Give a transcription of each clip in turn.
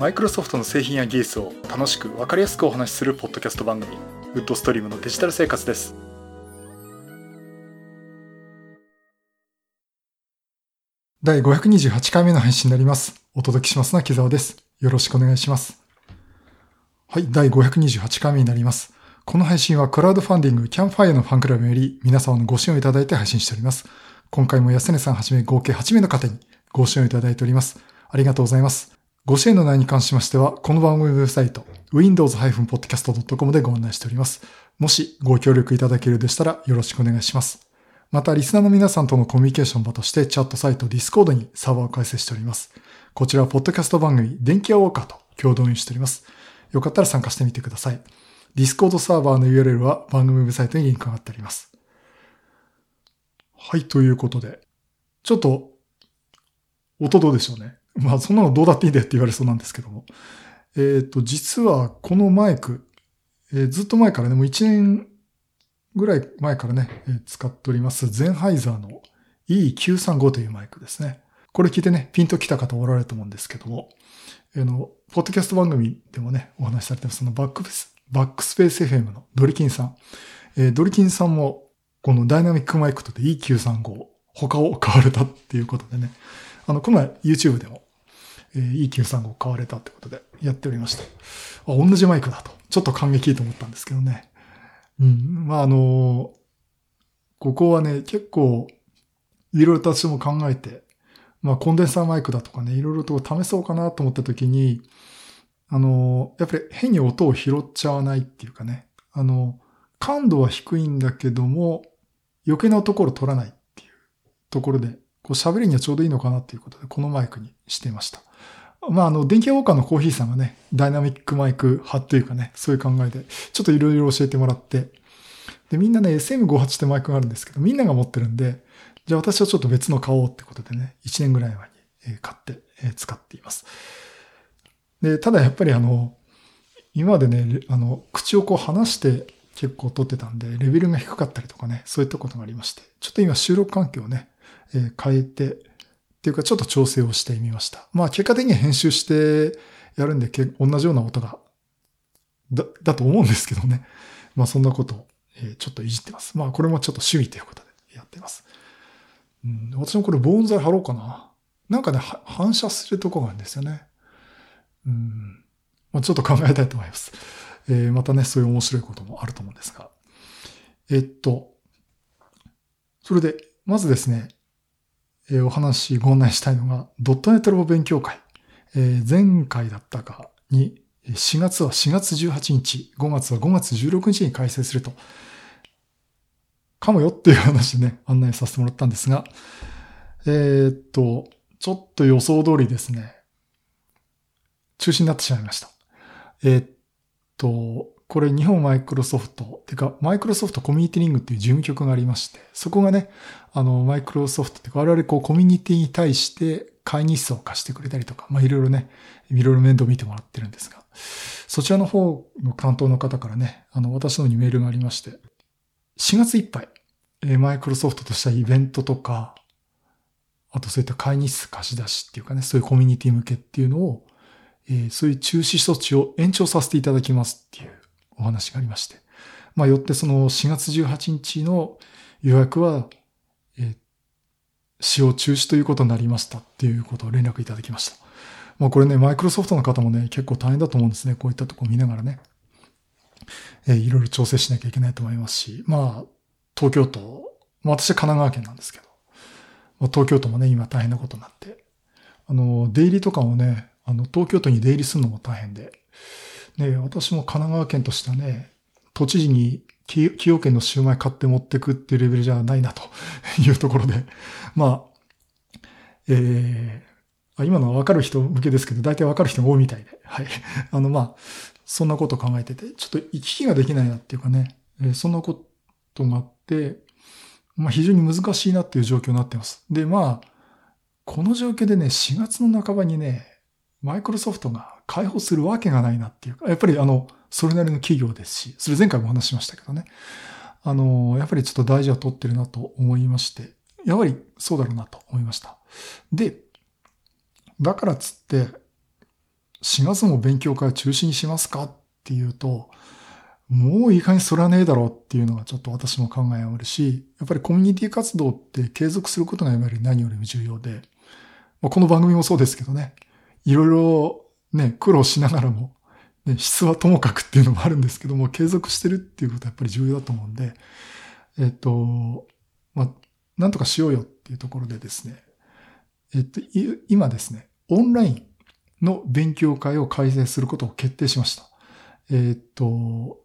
マイクロソフトの製品や技術を楽しく分かりやすくお話しするポッドキャスト番組ウッドストリームのデジタル生活です。第528回目の配信になります。お届けしますのは木澤です。よろしくお願いします。はい第528回目になります。この配信はクラウドファンディングキャンファイアのファンクラブより皆様のご支援をいただいて配信しております。今回も安根さんはじめ合計8名の方にご支援をいただいております。ありがとうございます。ご支援の内容に関しましては、この番組ウェブサイト、windows-podcast.com でご案内しております。もしご協力いただけるでしたらよろしくお願いします。また、リスナーの皆さんとのコミュニケーション場としてチャットサイト Discord にサーバーを開設しております。こちらはポッドキャスト番組、電気屋ウォーカーと共同運営しております。よかったら参加してみてください。Discord サーバーの URL は番組ウェブサイトにリンクが貼ってあります。はい、ということで、ちょっと、音どうでしょうね。まあそんなのどうだっていいでって言われそうなんですけども。えっ、ー、と、実はこのマイク、えー、ずっと前からね、もう1年ぐらい前からね、えー、使っております、ゼンハイザーの E935 というマイクですね。これ聞いてね、ピンと来た方おられると思うんですけども、あの、ポッドキャスト番組でもね、お話しされてます、そのバックス、バックスペース FM のドリキンさん。えー、ドリキンさんも、このダイナミックマイクとで E935、他を買われたっていうことでね、あの、この前 YouTube でも、え、E935 買われたってことでやっておりました。あ、同じマイクだと。ちょっと感激と思ったんですけどね。うん。まあ、あの、ここはね、結構、いろいろと私も考えて、まあ、コンデンサーマイクだとかね、いろいろと試そうかなと思った時に、あの、やっぱり変に音を拾っちゃわないっていうかね、あの、感度は低いんだけども、余計なところ取らないっていうところで、こう喋りにはちょうどいいのかなっていうことで、このマイクにしていました。まあ、あの、電気ウォーカーのコーヒーさんがね、ダイナミックマイク派っていうかね、そういう考えで、ちょっといろいろ教えてもらって、で、みんなね、SM58 ってマイクがあるんですけど、みんなが持ってるんで、じゃあ私はちょっと別の買おうってことでね、1年ぐらい前に買って使っています。で、ただやっぱりあの、今までね、あの、口をこう離して結構撮ってたんで、レベルが低かったりとかね、そういったことがありまして、ちょっと今収録環境をね、え変えて、っていうかちょっと調整をしてみました。まあ結果的には編集してやるんで、同じような音が、だ、だと思うんですけどね。まあそんなことを、えちょっといじってます。まあこれもちょっと趣味ということでやってます。うん、私もこれ防音材貼ろうかな。なんかね、反射するとこがあるんですよね。うん。まあ、ちょっと考えたいと思います。えー、またね、そういう面白いこともあると思うんですが。えっと、それで、まずですね、え、お話ご案内したいのが、ドットネットラボ勉強会。え、前回だったかに、4月は4月18日、5月は5月16日に開催すると、かもよっていう話でね、案内させてもらったんですが、えー、っと、ちょっと予想通りですね、中止になってしまいました。えー、っと、これ日本マイクロソフト、てかマイクロソフトコミュニティリングっていう事務局がありまして、そこがね、あのマイクロソフトってか我々こうコミュニティに対して会議室を貸してくれたりとか、まあいろいろね、いろいろ面倒見てもらってるんですが、そちらの方の担当の方からね、あの私の方にメールがありまして、4月いっぱい、えマイクロソフトとしたイベントとか、あとそういった会議室貸し出しっていうかね、そういうコミュニティ向けっていうのを、えー、そういう中止措置を延長させていただきますっていうお話がありまして。まあ、よってその4月18日の予約は、え、使用中止ということになりましたっていうことを連絡いただきました。まあ、これね、マイクロソフトの方もね、結構大変だと思うんですね。こういったとこ見ながらね。えー、いろいろ調整しなきゃいけないと思いますし、まあ、東京都、まあ私は神奈川県なんですけど、まあ、東京都もね、今大変なことになって、あの、出入りとかもね、あの、東京都に出入りするのも大変で、ね、私も神奈川県としてはね、都知事に崎陽軒のシューマイ買って持ってくっていうレベルじゃないなと いうところで、まあ、えー、今のはわかる人向けですけど、大体わかる人が多いみたいで、はい。あの、まあ、そんなことを考えてて、ちょっと行き来ができないなっていうかね、えー、そんなことがあって、まあ非常に難しいなっていう状況になってます。で、まあ、この状況でね、4月の半ばにね、マイクロソフトが開放するわけがないなっていうか、やっぱりあの、それなりの企業ですし、それ前回も話しましたけどね。あの、やっぱりちょっと大事は取ってるなと思いまして、やはりそうだろうなと思いました。で、だからつって、4月も勉強会を中止にしますかっていうと、もういい加にそれはねえだろうっていうのがちょっと私も考えあるし、やっぱりコミュニティ活動って継続することがやはり何よりも重要で、まあ、この番組もそうですけどね、いろいろね、苦労しながらも、ね、質はともかくっていうのもあるんですけども、継続してるっていうことはやっぱり重要だと思うんで、えっと、まあ、なんとかしようよっていうところでですね、えっと、今ですね、オンラインの勉強会を開催することを決定しました。えっと、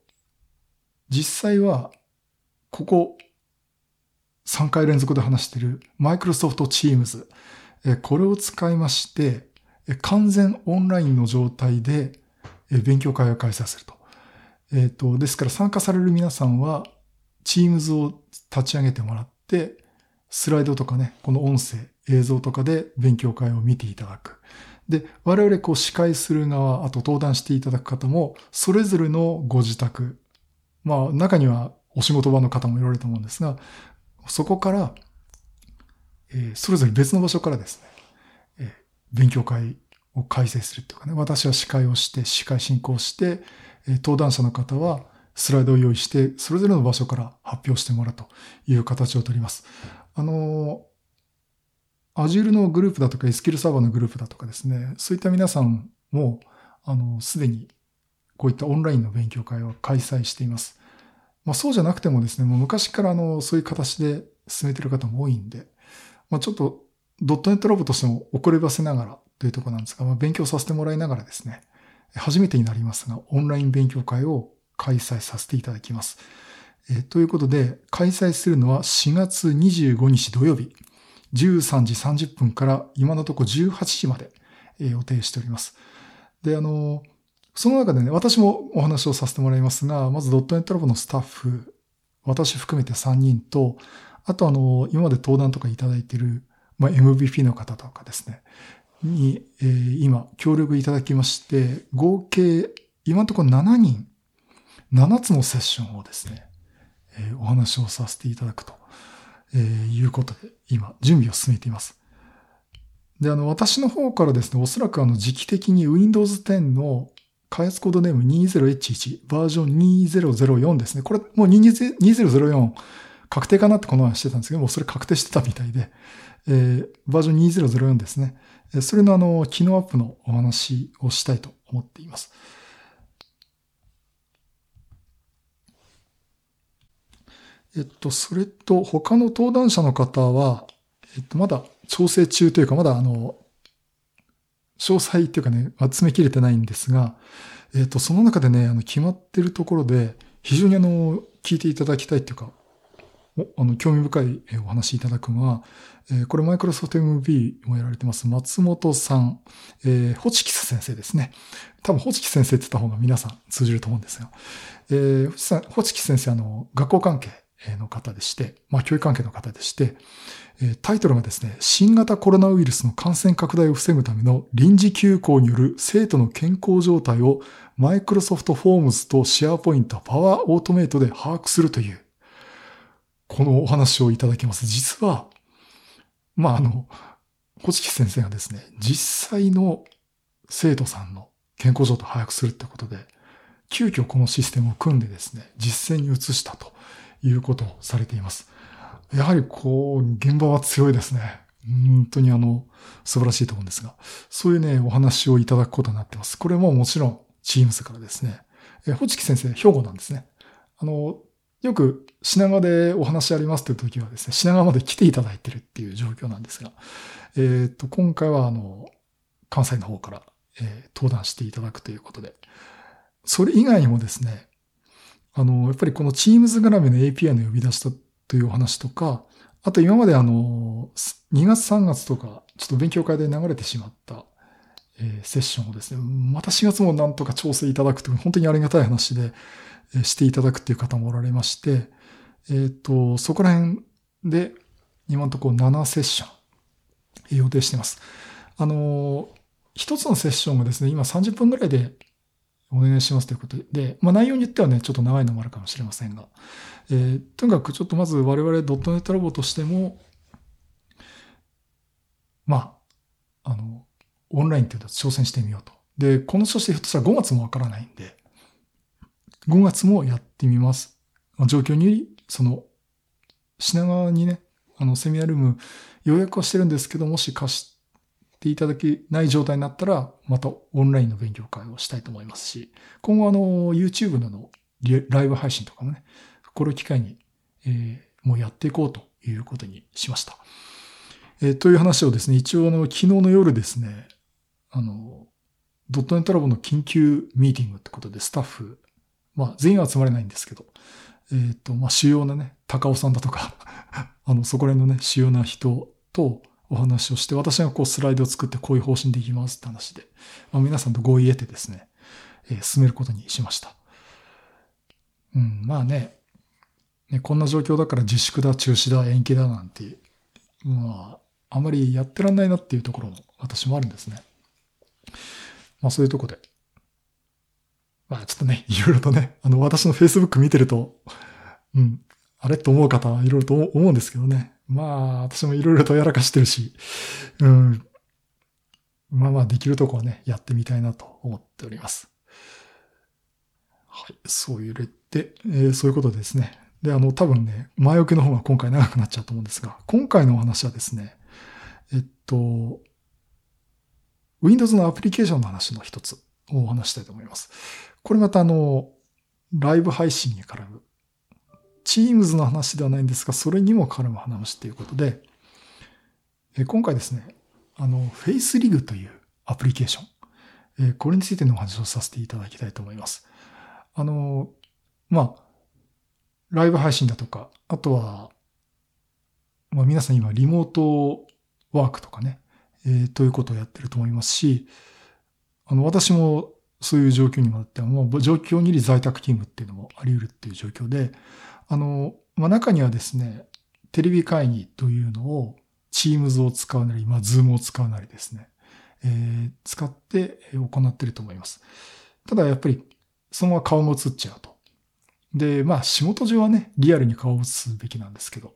実際は、ここ3回連続で話している Microsoft Teams、これを使いまして、完全オンラインの状態で勉強会を開催すると。えっ、と、ですから参加される皆さんは Teams を立ち上げてもらって、スライドとかね、この音声、映像とかで勉強会を見ていただく。で、我々こう司会する側、あと登壇していただく方も、それぞれのご自宅、まあ中にはお仕事場の方もいられると思うんですが、そこから、えー、それぞれ別の場所からですね、勉強会を開催するっていうかね、私は司会をして、司会進行して、登壇者の方はスライドを用意して、それぞれの場所から発表してもらうという形をとります。あの、Azure のグループだとか SQL サーバーのグループだとかですね、そういった皆さんも、あの、すでにこういったオンラインの勉強会を開催しています。まあそうじゃなくてもですね、もう昔からあの、そういう形で進めてる方も多いんで、まあちょっとドットネットラボとしても遅ればせながらというところなんですが、まあ勉強させてもらいながらですね、初めてになりますが、オンライン勉強会を開催させていただきます。え、ということで、開催するのは4月25日土曜日、13時30分から今のところ18時まで予定しております。で、あの、その中でね、私もお話をさせてもらいますが、まずドットネットラボのスタッフ、私含めて3人と、あとあの、今まで登壇とかいただいている、まあ、MVP の方とかですね、に、えー、今、協力いただきまして、合計、今のところ7人、7つのセッションをですね、えー、お話をさせていただくと、えー、いうことで、今、準備を進めています。で、あの、私の方からですね、おそらくあの、時期的に Windows 10の開発コードネーム 20H1 バージョン2004ですね。これもう2004確定かなってこの話してたんですけども、それ確定してたみたいで、えー、バージョン2004ですね。それのあの、機能アップのお話をしたいと思っています。えっと、それと他の登壇者の方は、えっと、まだ調整中というか、まだあの、詳細っていうかね、集めきれてないんですが、えっ、と、その中でね、あの、決まってるところで、非常にあの、聞いていただきたいっていうか、あの、興味深いお話いただくのは、え、これマイクロソフト MB もやられてます、松本さん、えー、ホチキス先生ですね。多分、ホチキス先生って言った方が皆さん通じると思うんですが、えー、ホチキス先生、あの、学校関係の方でして、まあ、教育関係の方でして、えタイトルがですね、新型コロナウイルスの感染拡大を防ぐための臨時休校による生徒の健康状態をマイクロソフトフォームズとシェアポイント、パワーオートメイトで把握するという、このお話をいただきます。実は、まあ、あの、小月先生がですね、実際の生徒さんの健康状態を把握するってことで、急遽このシステムを組んでですね、実践に移したということをされています。やはりこう、現場は強いですね。本当にあの、素晴らしいと思うんですが、そういうね、お話をいただくことになってます。これももちろん、チームズからですね。え、ホチキ先生、兵庫なんですね。あの、よく品川でお話ありますという時はですね、品川まで来ていただいてるっていう状況なんですが、えっ、ー、と、今回はあの、関西の方から、えー、登壇していただくということで、それ以外にもですね、あの、やっぱりこの Teams 絡みの API の呼び出したというお話とか、あと今まであの、2月3月とか、ちょっと勉強会で流れてしまった、えー、セッションをですね、また4月もなんとか調整いただくという、本当にありがたい話で、えー、していただくっていう方もおられまして、えっ、ー、と、そこら辺で、今のところ7セッション、予定しています。あの、一つのセッションがですね、今30分ぐらいでお願いしますということで、まあ内容によってはね、ちょっと長いのもあるかもしれませんが、えー、とにかくちょっとまず我々ドットネットラボとしても、まあ、あの、オンラインっていうの挑戦してみようとで、この調子でひょっとしたら5月もわからないんで、5月もやってみます。状況により、その、品川にね、あの、セミナールーム予約はしてるんですけど、もし貸していただけない状態になったら、またオンラインの勉強会をしたいと思いますし、今後あの、YouTube のライブ配信とかもね、これを機会に、えー、もうやっていこうということにしました。えー、という話をですね、一応あの、昨日の夜ですね、あの、ドットネットラボの緊急ミーティングってことでスタッフ、まあ全員は集まれないんですけど、えっ、ー、と、まあ主要なね、高尾さんだとか あの、そこら辺のね、主要な人とお話をして、私がこうスライドを作ってこういう方針でいきますって話で、まあ、皆さんと合意得てですね、えー、進めることにしました。うん、まあね、ね、こんな状況だから自粛だ、中止だ、延期だなんて、まあ、あまりやってらんないなっていうところも私もあるんですね。まあそういうとこで。まあちょっとね、いろいろとね、あの私の Facebook 見てると、うん、あれと思う方はいろいろと思うんですけどね。まあ私もいろいろとやらかしてるし、うん、まあまあできるとこはね、やってみたいなと思っております。はい、そういう例で、えー、そういうことですね。で、あの、多分ね、前置きの方が今回長くなっちゃうと思うんですが、今回のお話はですね、えっと、Windows のアプリケーションの話の一つをお話したいと思います。これまたあの、ライブ配信に絡む、Teams の話ではないんですが、それにも絡む話ということで、今回ですね、あの、FaceRig というアプリケーション、これについてのお話をさせていただきたいと思います。あの、まあ、ライブ配信だとか、あとは、まあ、皆さん今リモートワークとかね、えー、ということをやってると思いますし、あの、私もそういう状況にもなって、も状況により在宅勤務っていうのもあり得るっていう状況で、あの、まあ、中にはですね、テレビ会議というのを Teams を使うなり、まあ、Zoom を使うなりですね、えー、使って行ってると思います。ただやっぱり、そのまま顔も映っちゃうと。で、まあ仕事上はね、リアルに顔を映すべきなんですけど、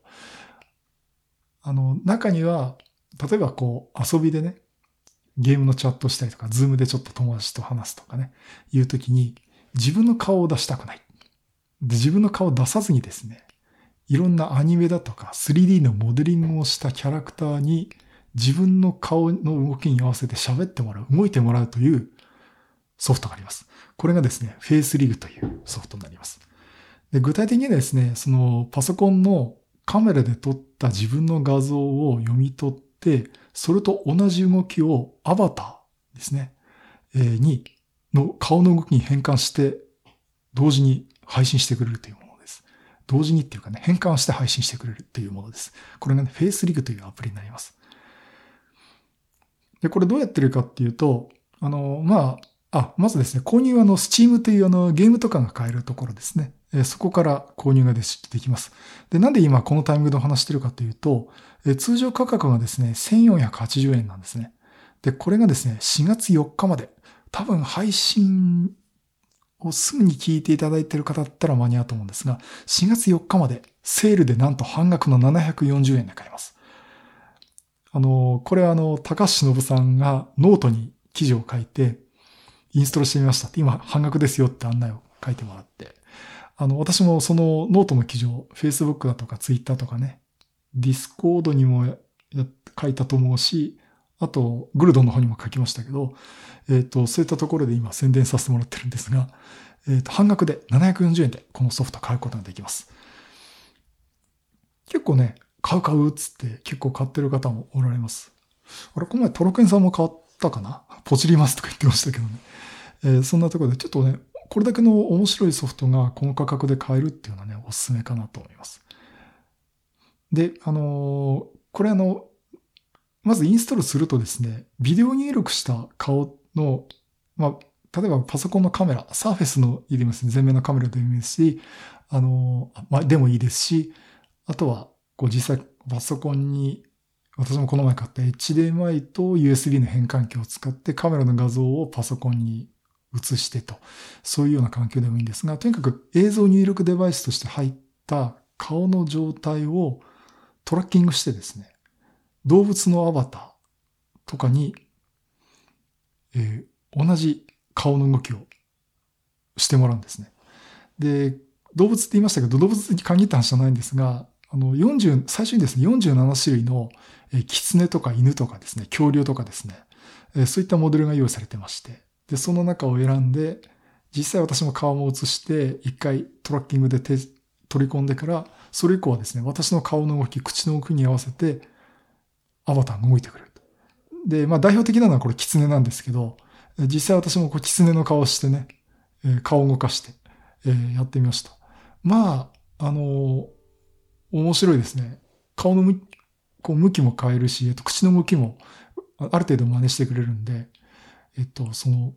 あの、中には、例えばこう遊びでね、ゲームのチャットしたりとか、 Zoom でちょっと友達と話すとかね、いうときに自分の顔を出したくない。で、自分の顔を出さずにですね、いろんなアニメだとか 3D のモデリングをしたキャラクターに自分の顔の動きに合わせて喋ってもらう、動いてもらうというソフトがあります。これがですね、FaceRig というソフトになります。で具体的にはですね、そのパソコンのカメラで撮った自分の画像を読み取って、それと同じ動きをアバターですね、えー、に、の顔の動きに変換して、同時に配信してくれるというものです。同時にっていうかね、変換して配信してくれるっていうものです。これがね、FaceRig というアプリになります。で、これどうやってるかっていうと、あの、まあ、あ、まずですね、購入はあの、Steam というあの、ゲームとかが買えるところですね。えそこから購入ができます。で、なんで今このタイミングでお話してるかというと、通常価格がですね、1480円なんですね。で、これがですね、4月4日まで、多分配信をすぐに聞いていただいている方だったら間に合うと思うんですが、4月4日までセールでなんと半額の740円で買えます。あの、これはあの、高橋忍さんがノートに記事を書いて、インストールしてみましたって、今半額ですよって案内を書いてもらって、あの、私もそのノートの記事を Facebook だとか Twitter とかね、Discord にも書いたと思うし、あと、グルドンの方にも書きましたけど、えっ、ー、と、そういったところで今宣伝させてもらってるんですが、えっ、ー、と、半額で740円でこのソフト買うことができます。結構ね、買う買うっつって結構買ってる方もおられます。あれ、この前トロケンさんも買ったかな？ポチりますとか言ってましたけどね。えー、そんなところでちょっとね、これだけの面白いソフトがこの価格で買えるっていうのはね、おすすめかなと思います。で、あのこれあの、まずインストールするとですね、ビデオ入力した顔の、まあ、例えばパソコンのカメラ、サーフェスのいいですね、前面のカメラでもいいですし、あの、まあ、でもいいですし、あとは、こう実際パソコンに、私もこの前買った HDMI と USB の変換器を使ってカメラの画像をパソコンに映してと、そういうような環境でもいいんですが、とにかく映像入力デバイスとして入った顔の状態をトラッキングしてですね、動物のアバターとかに、えー、同じ顔の動きをしてもらうんですね。で、動物って言いましたけど、動物に限った話じゃないんですが、あの、40、最初にですね、47種類の、えキツネとか犬とかですね、恐竜とかですね、えそういったモデルが用意されてまして、で、その中を選んで、実際私も顔も映して、一回トラッキングで手取り込んでから、それ以降はですね、私の顔の動き、口の動きに合わせて、アバターが動いてくれる。で、まあ代表的なのはこれキツネなんですけど、実際私もこうキツネの顔してね、え顔を動かして、えやってみました。まあ、あの、面白いですね。顔の向こう向きも変えるし、えっと、口の向きもある程度真似してくれるんで、えっと、その、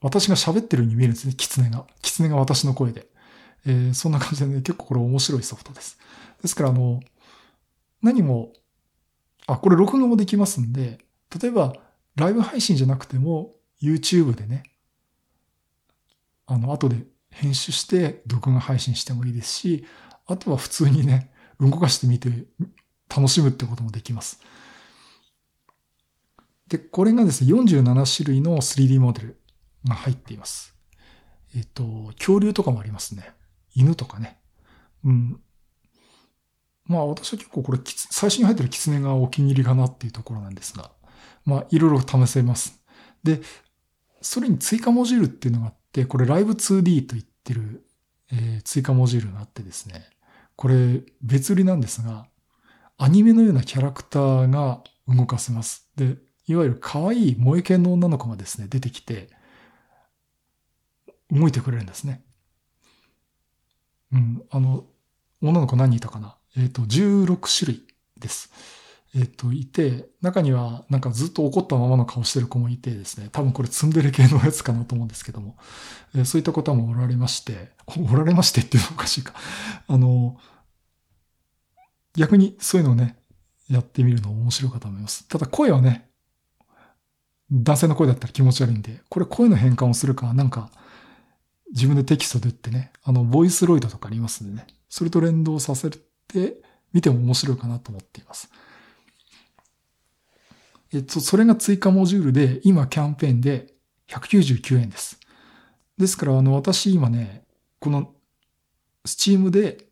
私が喋ってるように見えるんですね、キツネが。キツネが私の声で。えー、そんな感じでね、結構これ面白いソフトです。ですから、あの、何も、あ、これ録画もできますんで、例えば、ライブ配信じゃなくても、YouTube でね、あの、後で編集して録画配信してもいいですし、あとは普通にね、動かしてみて楽しむってこともできます。で、これがですね、47種類の 3D モデルが入っています。えっと、恐竜とかもありますね。犬とかね。うん。まあ私は結構これ、最初に入ってるキツネがお気に入りかなっていうところなんですが、まあいろいろ試せます。で、それに追加モジュールっていうのがあって、これライブ 2D と言ってる、えー、追加モジュールがあってですね、これ別売りなんですが、アニメのようなキャラクターが動かせます。で、いわゆる可愛い萌え系の女の子がですね、出てきて、動いてくれるんですね。うん、あの、女の子何人いたかな？えっ、ー、と、16種類です。えっ、ー、と、いて、中にはなんかずっと怒ったままの顔してる子もいてですね、多分これツンデレ系のやつかなと思うんですけども、えー、そういった方もおられまして、おられましてっていうのおかしいか。あの、逆にそういうのをね、やってみるの面白いかと思います。ただ声はね、男性の声だったら気持ち悪いんで、これ声の変換をするか、なんか、自分でテキストで打ってね、あの、ボイスロイドとかありますんでね、それと連動させて、見ても面白いかなと思っています。えっと、それが追加モジュールで、今キャンペーンで199円です。ですから、あの、私今ね、この、スチームで、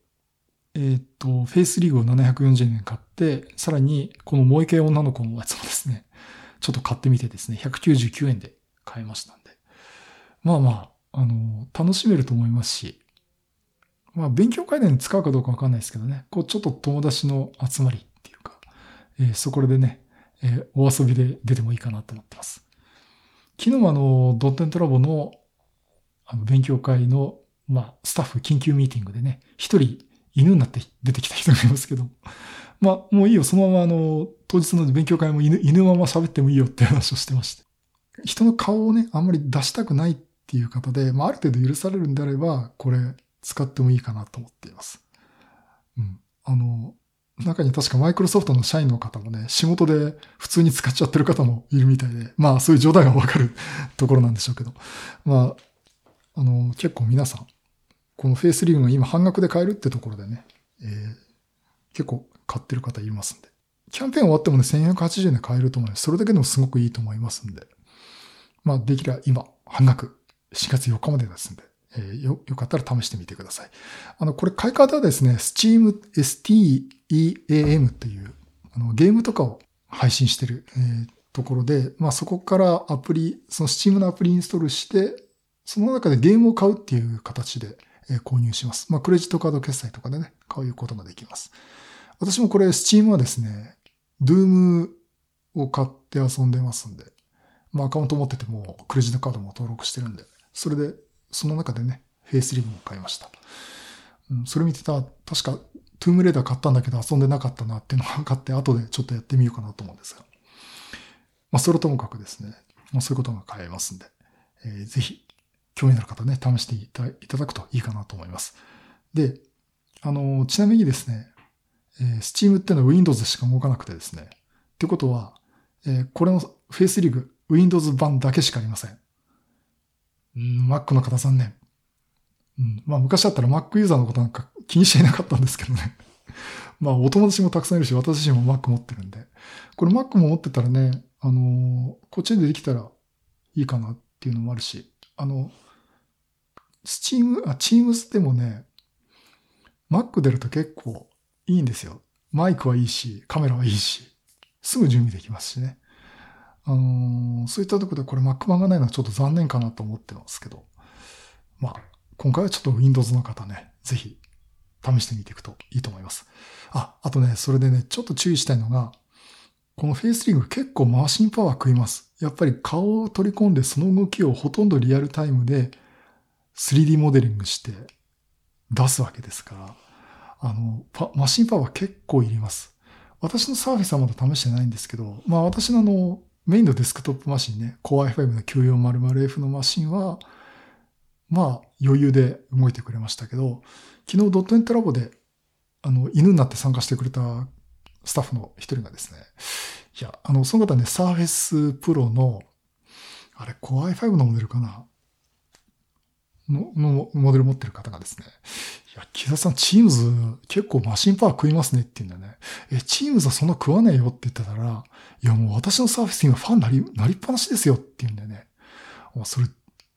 えっと、フェイスリーグを740円買って、さらに、この萌え系女の子のやつもですね、ちょっと買ってみてですね、199円で買いましたんで。まあまあ、あの、楽しめると思いますし、まあ、勉強会で使うかどうかわかんないですけどね、こう、ちょっと友達の集まりっていうか、えー、そこでね、えー、お遊びで出てもいいかなと思ってます。昨日はあの、ドッテントラボの、あの、勉強会の、まあ、スタッフ緊急ミーティングでね、一人犬になって出てきた人がいますけど、まあ、もういいよ、そのままあの、当日の勉強会も犬、犬まま喋ってもいいよって話をしてまして。人の顔をね、あんまり出したくないっていう方で、まあ、ある程度許されるんであれば、これ使ってもいいかなと思っています。うん。あの、中に確かマイクロソフトの社員の方もね、仕事で普通に使っちゃってる方もいるみたいで、まあそういう状態がわかるところなんでしょうけど、まあ、あの、結構皆さん、このフェイスリーグが今半額で買えるってところでね、えー、結構買ってる方いますんで。キャンペーン終わってもね、1480円で買えると思います。それだけでもすごくいいと思いますんで。まあ、できれば今、半額、4月4日までですんで、えー、よ、よかったら試してみてください。あの、これ買い方はですね、Steam、STEAM という、あの、ゲームとかを配信してる、えー、ところで、まあそこからアプリ、その Steam のアプリインストールして、その中でゲームを買うっていう形で、えー、購入します。まあクレジットカード決済とかでね、買うことができます。私もこれ、Steam はですね、Doom を買って遊んでますんで、まあアカウント持ってても、クレジットカードも登録してるんで、それで、その中でね、フェイスリムを買いました。うん、それ見てた、確か、トゥームレーダー買ったんだけど遊んでなかったなっていうのが分かって、後でちょっとやってみようかなと思うんですが。まあ、それともかくですね、まあ、そういうことが買えますんで、えー、ぜひ、興味のある方ね、試していただくといいかなと思います。で、あの、ちなみにですね、えー、Steam っていうのは Windows でしか動かなくてですね。ってことは、えー、これの Face リーグ Windows 版だけしかありません。うん、Mac の方残念。うん、まあ昔だったら Mac ユーザーのことなんか気にしていなかったんですけどね。まあお友達もたくさんいるし、私自身も Mac 持ってるんで。これ Mac も持ってたらね、あのー、こっちでできたらいいかなっていうのもあるし、あの、スチーム、あ、チームスでもね、Mac 出ると結構いいんですよ。マイクはいいし、カメラはいいし、すぐ準備できますしね。あのー、そういったところでこれ Mac 版がないのはちょっと残念かなと思ってますけど、まあ、今回はちょっと Windows の方ね、ぜひ試してみていくといいと思います。あ、あとね、それでね、ちょっと注意したいのが、このフェイスリング結構マシンパワー食います。やっぱり顔を取り込んでその動きをほとんどリアルタイムで 3D モデリングして出すわけですから、あの、マシンパワー結構いります。私のサーフェスはまだ試してないんですけど、まあ私のあの、メインのデスクトップマシンね、Core i5 の 9400F のマシンは、まあ余裕で動いてくれましたけど、昨日ドットネットラボで、あの、犬になって参加してくれたスタッフの一人がですね、いや、あの、その方ね、Surface Pro の、あれ、Core i5 のモデルかなの、のモデル持ってる方がですね、いや、木田さん、チームズ結構マシンパワー食いますねって言うんだよね。え、チームズはそんな食わねえよって言ってたら、いや、もう私のサーフェス今ファンなり、なりっぱなしですよって言うんだよね。もうそれ、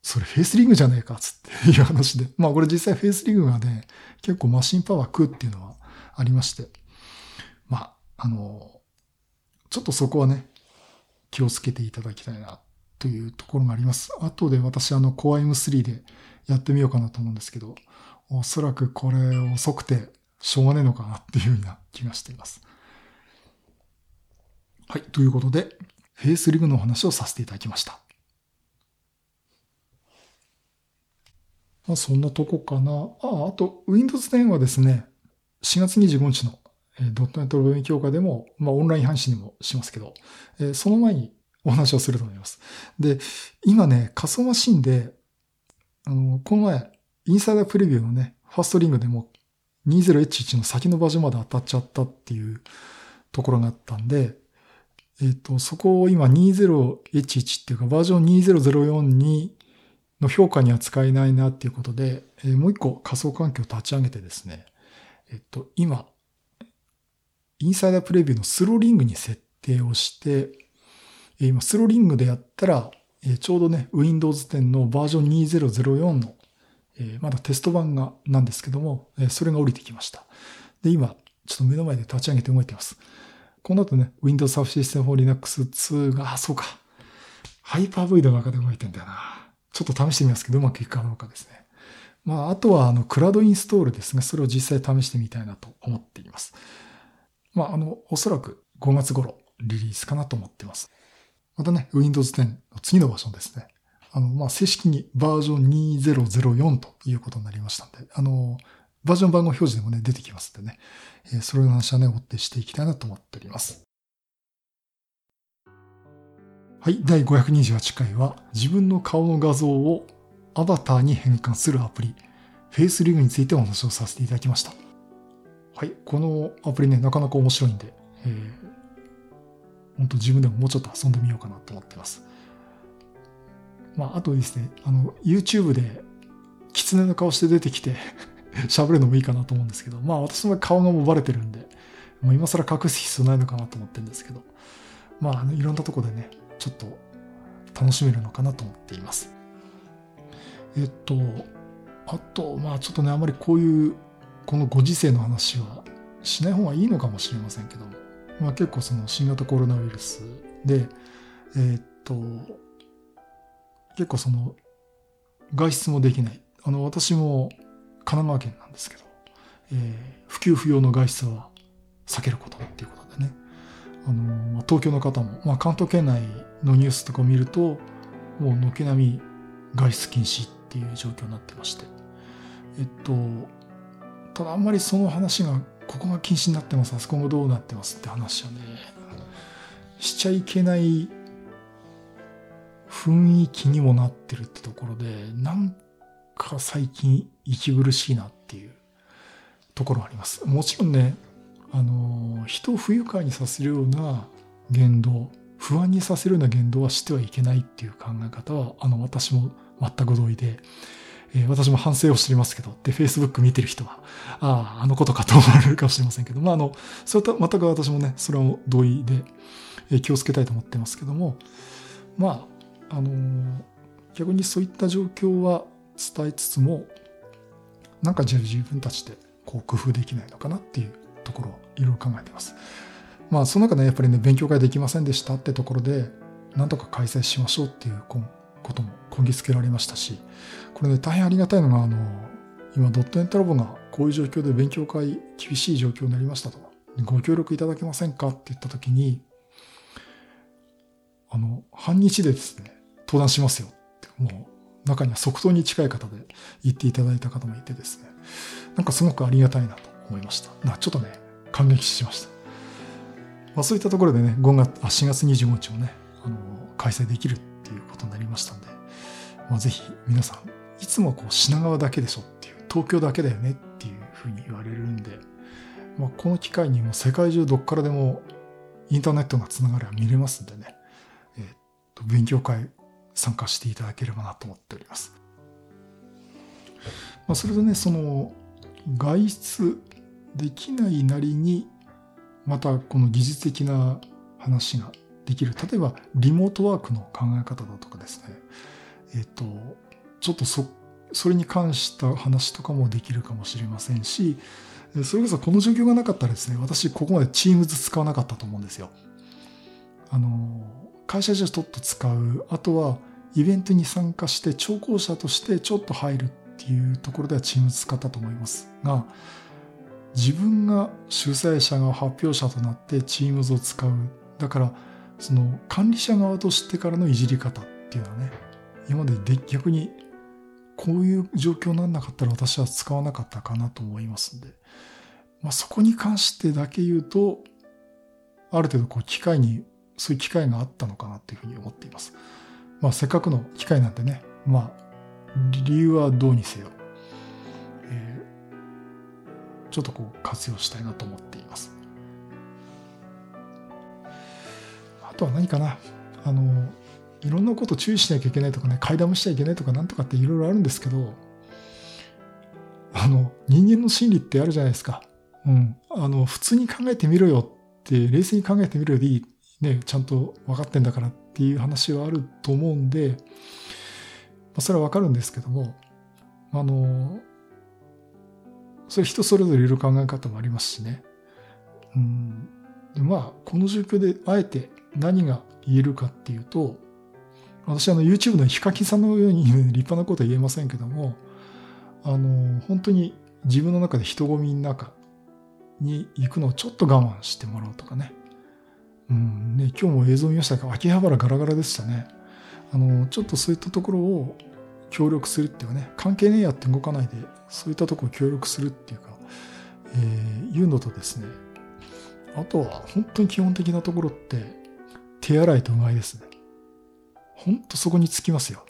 それフェイスリングじゃねえかつって いう話で。まあこれ実際フェイスリングがね、結構マシンパワー食うっていうのはありまして。まあ、あの、ちょっとそこはね、気をつけていただきたいなというところがあります。後で私あの Core M3 でやってみようかなと思うんですけど、おそらくこれ遅くてしょうがねえのかなっていうような気がしています。はい。ということで、フェイスリグの話をさせていただきました。まあ、そんなとこかな。あ、あと、Windows 10はですね、4月25日のドットネットログイン強化でも、まあ、オンライン配信にもしますけど、えその前にお話をすると思います。で、今ね、仮想マシンで、あの、この前、インサイダープレビューのね、ファーストリングでも 20H1 の先のバージョンまで当たっちゃったっていうところがあったんで、えっ、ー、と、そこを今 20H1 っていうかバージョン2004にの評価には使えないなっていうことで、えー、もう一個仮想環境を立ち上げてですね、えっ、ー、と、今、インサイダープレビューのスローリングに設定をして、今、スローリングでやったら、ちょうどね、Windows 10のバージョン2004の、まだテスト版が、なんですけども、それが降りてきました。で、今、ちょっと目の前で立ち上げて動いてます。この後ね、Windows Subsystem for Linux 2が、あ、そうか。ハイパー V の中で動いてんだよな。ちょっと試してみますけど、うまくいくかどうかですね。まあ、あとは、あの、クラウドインストールですね。それを実際試してみたいなと思っています。まあ、あの、おそらく5月頃リリースかなと思っています。またね、Windows 10の次のバージョンですね。あの、まあ、正式にバージョン2004ということになりましたんで、あの、バージョン番号表示でもね、出てきますんでね、えー、それの話はね、追ってしていきたいなと思っております。はい、第528回は、自分の顔の画像をアバターに変換するアプリ、フェイスリグについてお話をさせていただきました。はい、このアプリね、なかなか面白いんで、えー、本当自分でももうちょっと遊んでみようかなと思ってます。まあ、あとですね、あの、YouTube で、狐の顔して出てきて 喋るのもいいかなと思うんですけど、まあ私の顔がもうバレてるんで、もう今更隠す必要ないのかなと思ってるんですけど、まあ、あのいろんなとこでね、ちょっと楽しめるのかなと思っています。えっと、あと、まあちょっとね、あまりこういうこのご時世の話はしない方がいいのかもしれませんけども、まあ、結構その新型コロナウイルスで、えー、っと、結構その外出もできない。あの、私も神奈川県なんですけど、えー、不給不要の外出は避けることっていうことでね。あの、東京の方も、まあ、関東圏内のニュースとかを見ると、もう軒並み外出禁止っていう状況になってまして、えっと、ただあんまりその話がここが禁止になってますあそこがどうなってますって話はね。しちゃいけない雰囲気にもなってるってところでなんか最近息苦しいなっていうところあります。もちろんねあの人を不愉快にさせるような言動不安にさせるような言動はしてはいけないっていう考え方はあの私も全く同意で。えー、私も反省をしていますけど、で、Facebook 見てる人は、ああ、あのことかと思われるかもしれませんけど、まあ、あの、それと全く私もね、それは同意で、えー、気をつけたいと思ってますけども、まあ、あの、逆にそういった状況は伝えつつも、なんかじゃあ自分たちでこう工夫できないのかなっていうところをいろいろ考えてます。まあその中でやっぱりね、勉強会できませんでしたってところで、なんとか開催しましょうっていうこともこぎつけられましたし、これね、大変ありがたいのが、あの、今、ドットネットラボがこういう状況で勉強会厳しい状況になりましたと。ご協力いただけませんかって言ったときに、あの、半日でですね、登壇しますよって、もう、中には即答に近い方で言っていただいた方もいてですね、なんかすごくありがたいなと思いました。なちょっとね、感激しました。まあ、そういったところでね、5月、あ、4月25日もね、あの、開催できるっていうことになりましたんで、まあ、ぜひ皆さん、いつもこう品川だけでしょっていう、東京だけだよねっていうふうに言われるんで、まあ、この機会にも世界中どっからでもインターネットがつながれば見れますんでね、えー、っと勉強会参加していただければなと思っております。まあ、それとね、その外出できないなりに、またこの技術的な話ができる。例えば、リモートワークの考え方だとかですね。えっ、と、ちょっとそ、それに関した話とかもできるかもしれませんし、それこそこの状況がなかったらですね、私ここまで Teams 使わなかったと思うんですよ。あの、会社じゃちょっと使う。あとは、イベントに参加して聴講者としてちょっと入るっていうところでは Teams 使ったと思いますが、自分が主催者が発表者となって Teams を使う。だから、その管理者側としてからのいじり方っていうのはね、今までで逆にこういう状況にならなかったら私は使わなかったかなと思いますんで、まあ、そこに関してだけ言うと、ある程度こう機会に、そういう機会があったのかなっていうふうに思っています。まあせっかくの機会なんでね、まあ理由はどうにせよ、えー、ちょっとこう活用したいなと思っています。あとは何かなあの、いろんなこと注意しなきゃいけないとかね、買いだめしちゃいけないとかなんとかっていろいろあるんですけど、あの、人間の心理ってあるじゃないですか。うん。あの、普通に考えてみろよって、冷静に考えてみろよでいい。ね、ちゃんと分かってんだからっていう話はあると思うんで、まあ、それは分かるんですけども、あの、それ人それぞれいろいろ考え方もありますしね。うん。でまあ、この状況であえて何が言えるかっていうと、私あの YouTube のヒカキさんのように立派なことは言えませんけども、あの、本当に自分の中で人混みの中に行くのをちょっと我慢してもらうとかね。うんね、今日も映像見ましたが、秋葉原ガラガラでしたね。あの、ちょっとそういったところを協力するっていうかね、関係ねえやって動かないで、そういったところを協力するっていうか、えー、いうのとですね、あとは本当に基本的なところって、手洗いとうがいですね。ほんとそこにつきますよ。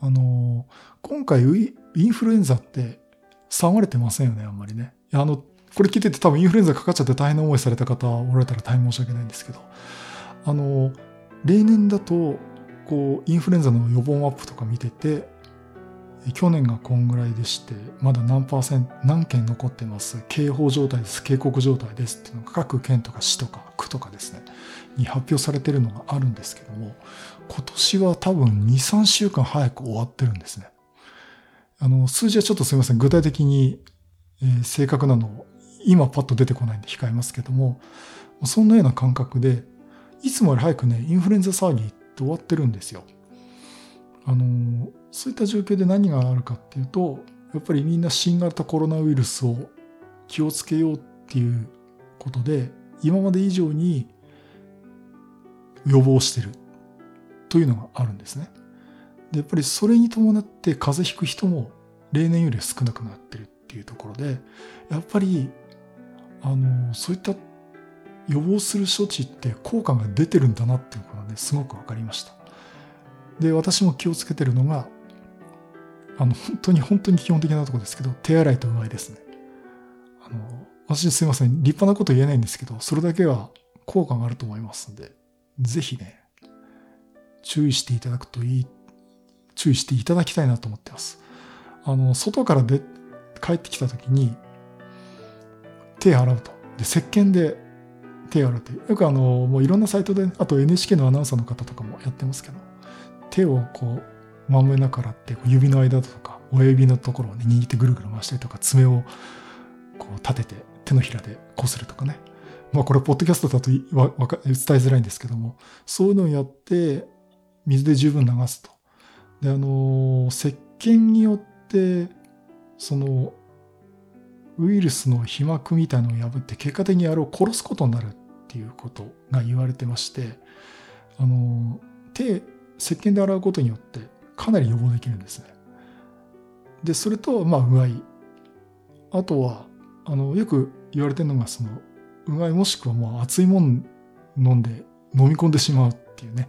あの、今回インフルエンザって騒がれてませんよね、あんまりね。いやあの、これ聞いてて多分インフルエンザかかっちゃって大変な思いされた方おられたら大変申し訳ないんですけど、あの、例年だと、こう、インフルエンザの予防マップとか見てて、去年がこんぐらいでして、まだ何パーセント、何件残ってます。警報状態です。警告状態ですっていうのが各県とか市とか区とかですね、に発表されてるのがあるんですけども、今年は多分2、3週間早く終わってるんですね。あの、数字はちょっとすみません。具体的に、えー、正確なのを今パッと出てこないんで控えますけども、そんなような感覚で、いつもより早くね、インフルエンザ騒ぎって終わってるんですよ。あの、そういった状況で何があるかっていうと、やっぱりみんな新型コロナウイルスを気をつけようっていうことで、今まで以上に予防してるというのがあるんですね。で、やっぱりそれに伴って風邪ひく人も例年より少なくなってるっていうところで、やっぱり、あの、そういった予防する処置って効果が出てるんだなっていうことがね、すごくわかりました。で、私も気をつけてるのが、あの、本当に本当に基本的なとこですけど、手洗いとうがいですね。あの、私すいません、立派なこと言えないんですけど、それだけは効果があると思いますんで、ぜひね、注意していただくといい、注意していただきたいなと思ってます。あの、外からで帰ってきた時に、手洗うと。で、石鹸で手洗うとよくあの、もういろんなサイトで、あと NHK のアナウンサーの方とかもやってますけど、手をこう、まんべんなく洗って、指の間とか、親指のところをね、握ってぐるぐる回したりとか、爪をこう立てて、手のひらでこするとかね。まあこれ、ポッドキャストだと伝えづらいんですけども、そういうのをやって、水で十分流すと。で、あの、石鹸によって、その、ウイルスの皮膜みたいのを破って、結果的にあれを殺すことになるっていうことが言われてまして、あの、手、石鹸で洗うことによってかなり予防できるんですね。で、それと、まあ、うがい。あとは、あの、よく言われてるのが、その、うがいもしくはもう熱いもん飲んで飲み込んでしまうっていうね、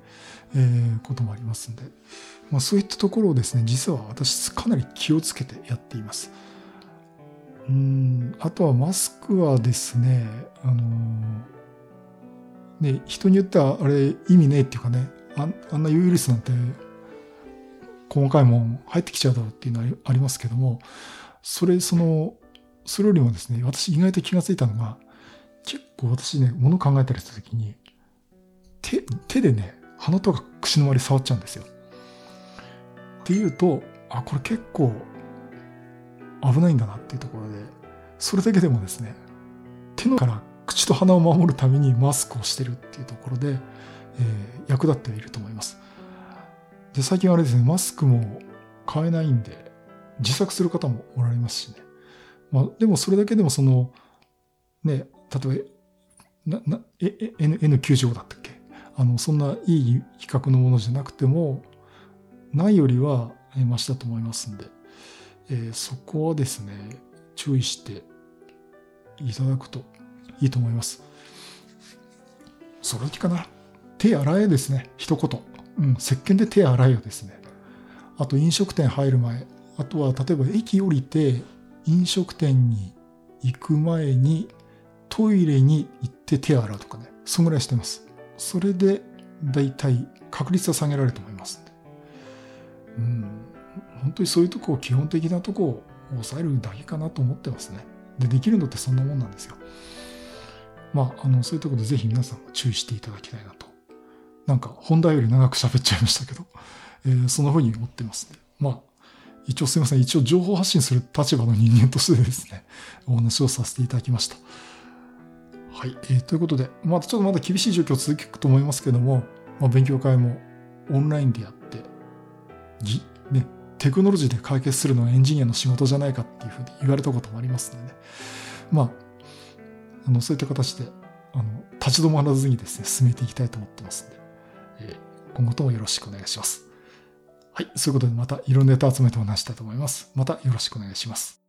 えー、こともありますんで、まあ、そういったところをですね、実は私かなり気をつけてやっています。うん、あとはマスクはですね、あのー、ね、人によってはあれ意味ねえっていうかね、ああんなウイルスなんて細かいもん入ってきちゃうだろうっていうのはありますけども、それ、その、それよりもですね、私意外と気がついたのが、結構私ね、物考えたりした時に、手、手でね、鼻とか口の周り触っちゃうんですよ。っていうと、あ、これ結構危ないんだなっていうところで、それだけでもですね、手のから口と鼻を守るためにマスクをしてるっていうところで、えー、役立っていると思います。で、最近あれですね、マスクも買えないんで、自作する方もおられますしね。まあ、でもそれだけでもその、ね、例えば、な、な、N、N95 だったっあの、そんないい比較のものじゃなくても、ないよりはマシだと思いますんで、えー、そこはですね、注意していただくといいと思います。それだけかな。手洗えですね。一言。うん、石鹸で手洗えよですね。あと飲食店入る前。あとは例えば駅降りて飲食店に行く前にトイレに行って手洗うとかね。そんぐらいしてます。それで大体確率は下げられると思いますんで。うん。本当にそういうとこを基本的なとこを抑えるだけかなと思ってますね。で、できるのってそんなもんなんですよ。まあ、あの、そういうとこでぜひ皆さんも注意していただきたいなと。なんか本題より長く喋っちゃいましたけど、えー、そんな風に思ってますね。まあ、一応すいません。一応情報発信する立場の人間としてですね、お話をさせていただきました。はい。えー、ということで、まあ、ちょっとまだ厳しい状況続くと思いますけども、まあ、勉強会もオンラインでやって、じ、ね、テクノロジーで解決するのはエンジニアの仕事じゃないかっていうふうに言われたこともありますのでね。まあ、あの、そういった形で、あの、立ち止まらずにですね、進めていきたいと思ってますんで、えー、今後ともよろしくお願いします。はい。そういうことでまたいろんなネタ集めてお話したいと思います。またよろしくお願いします。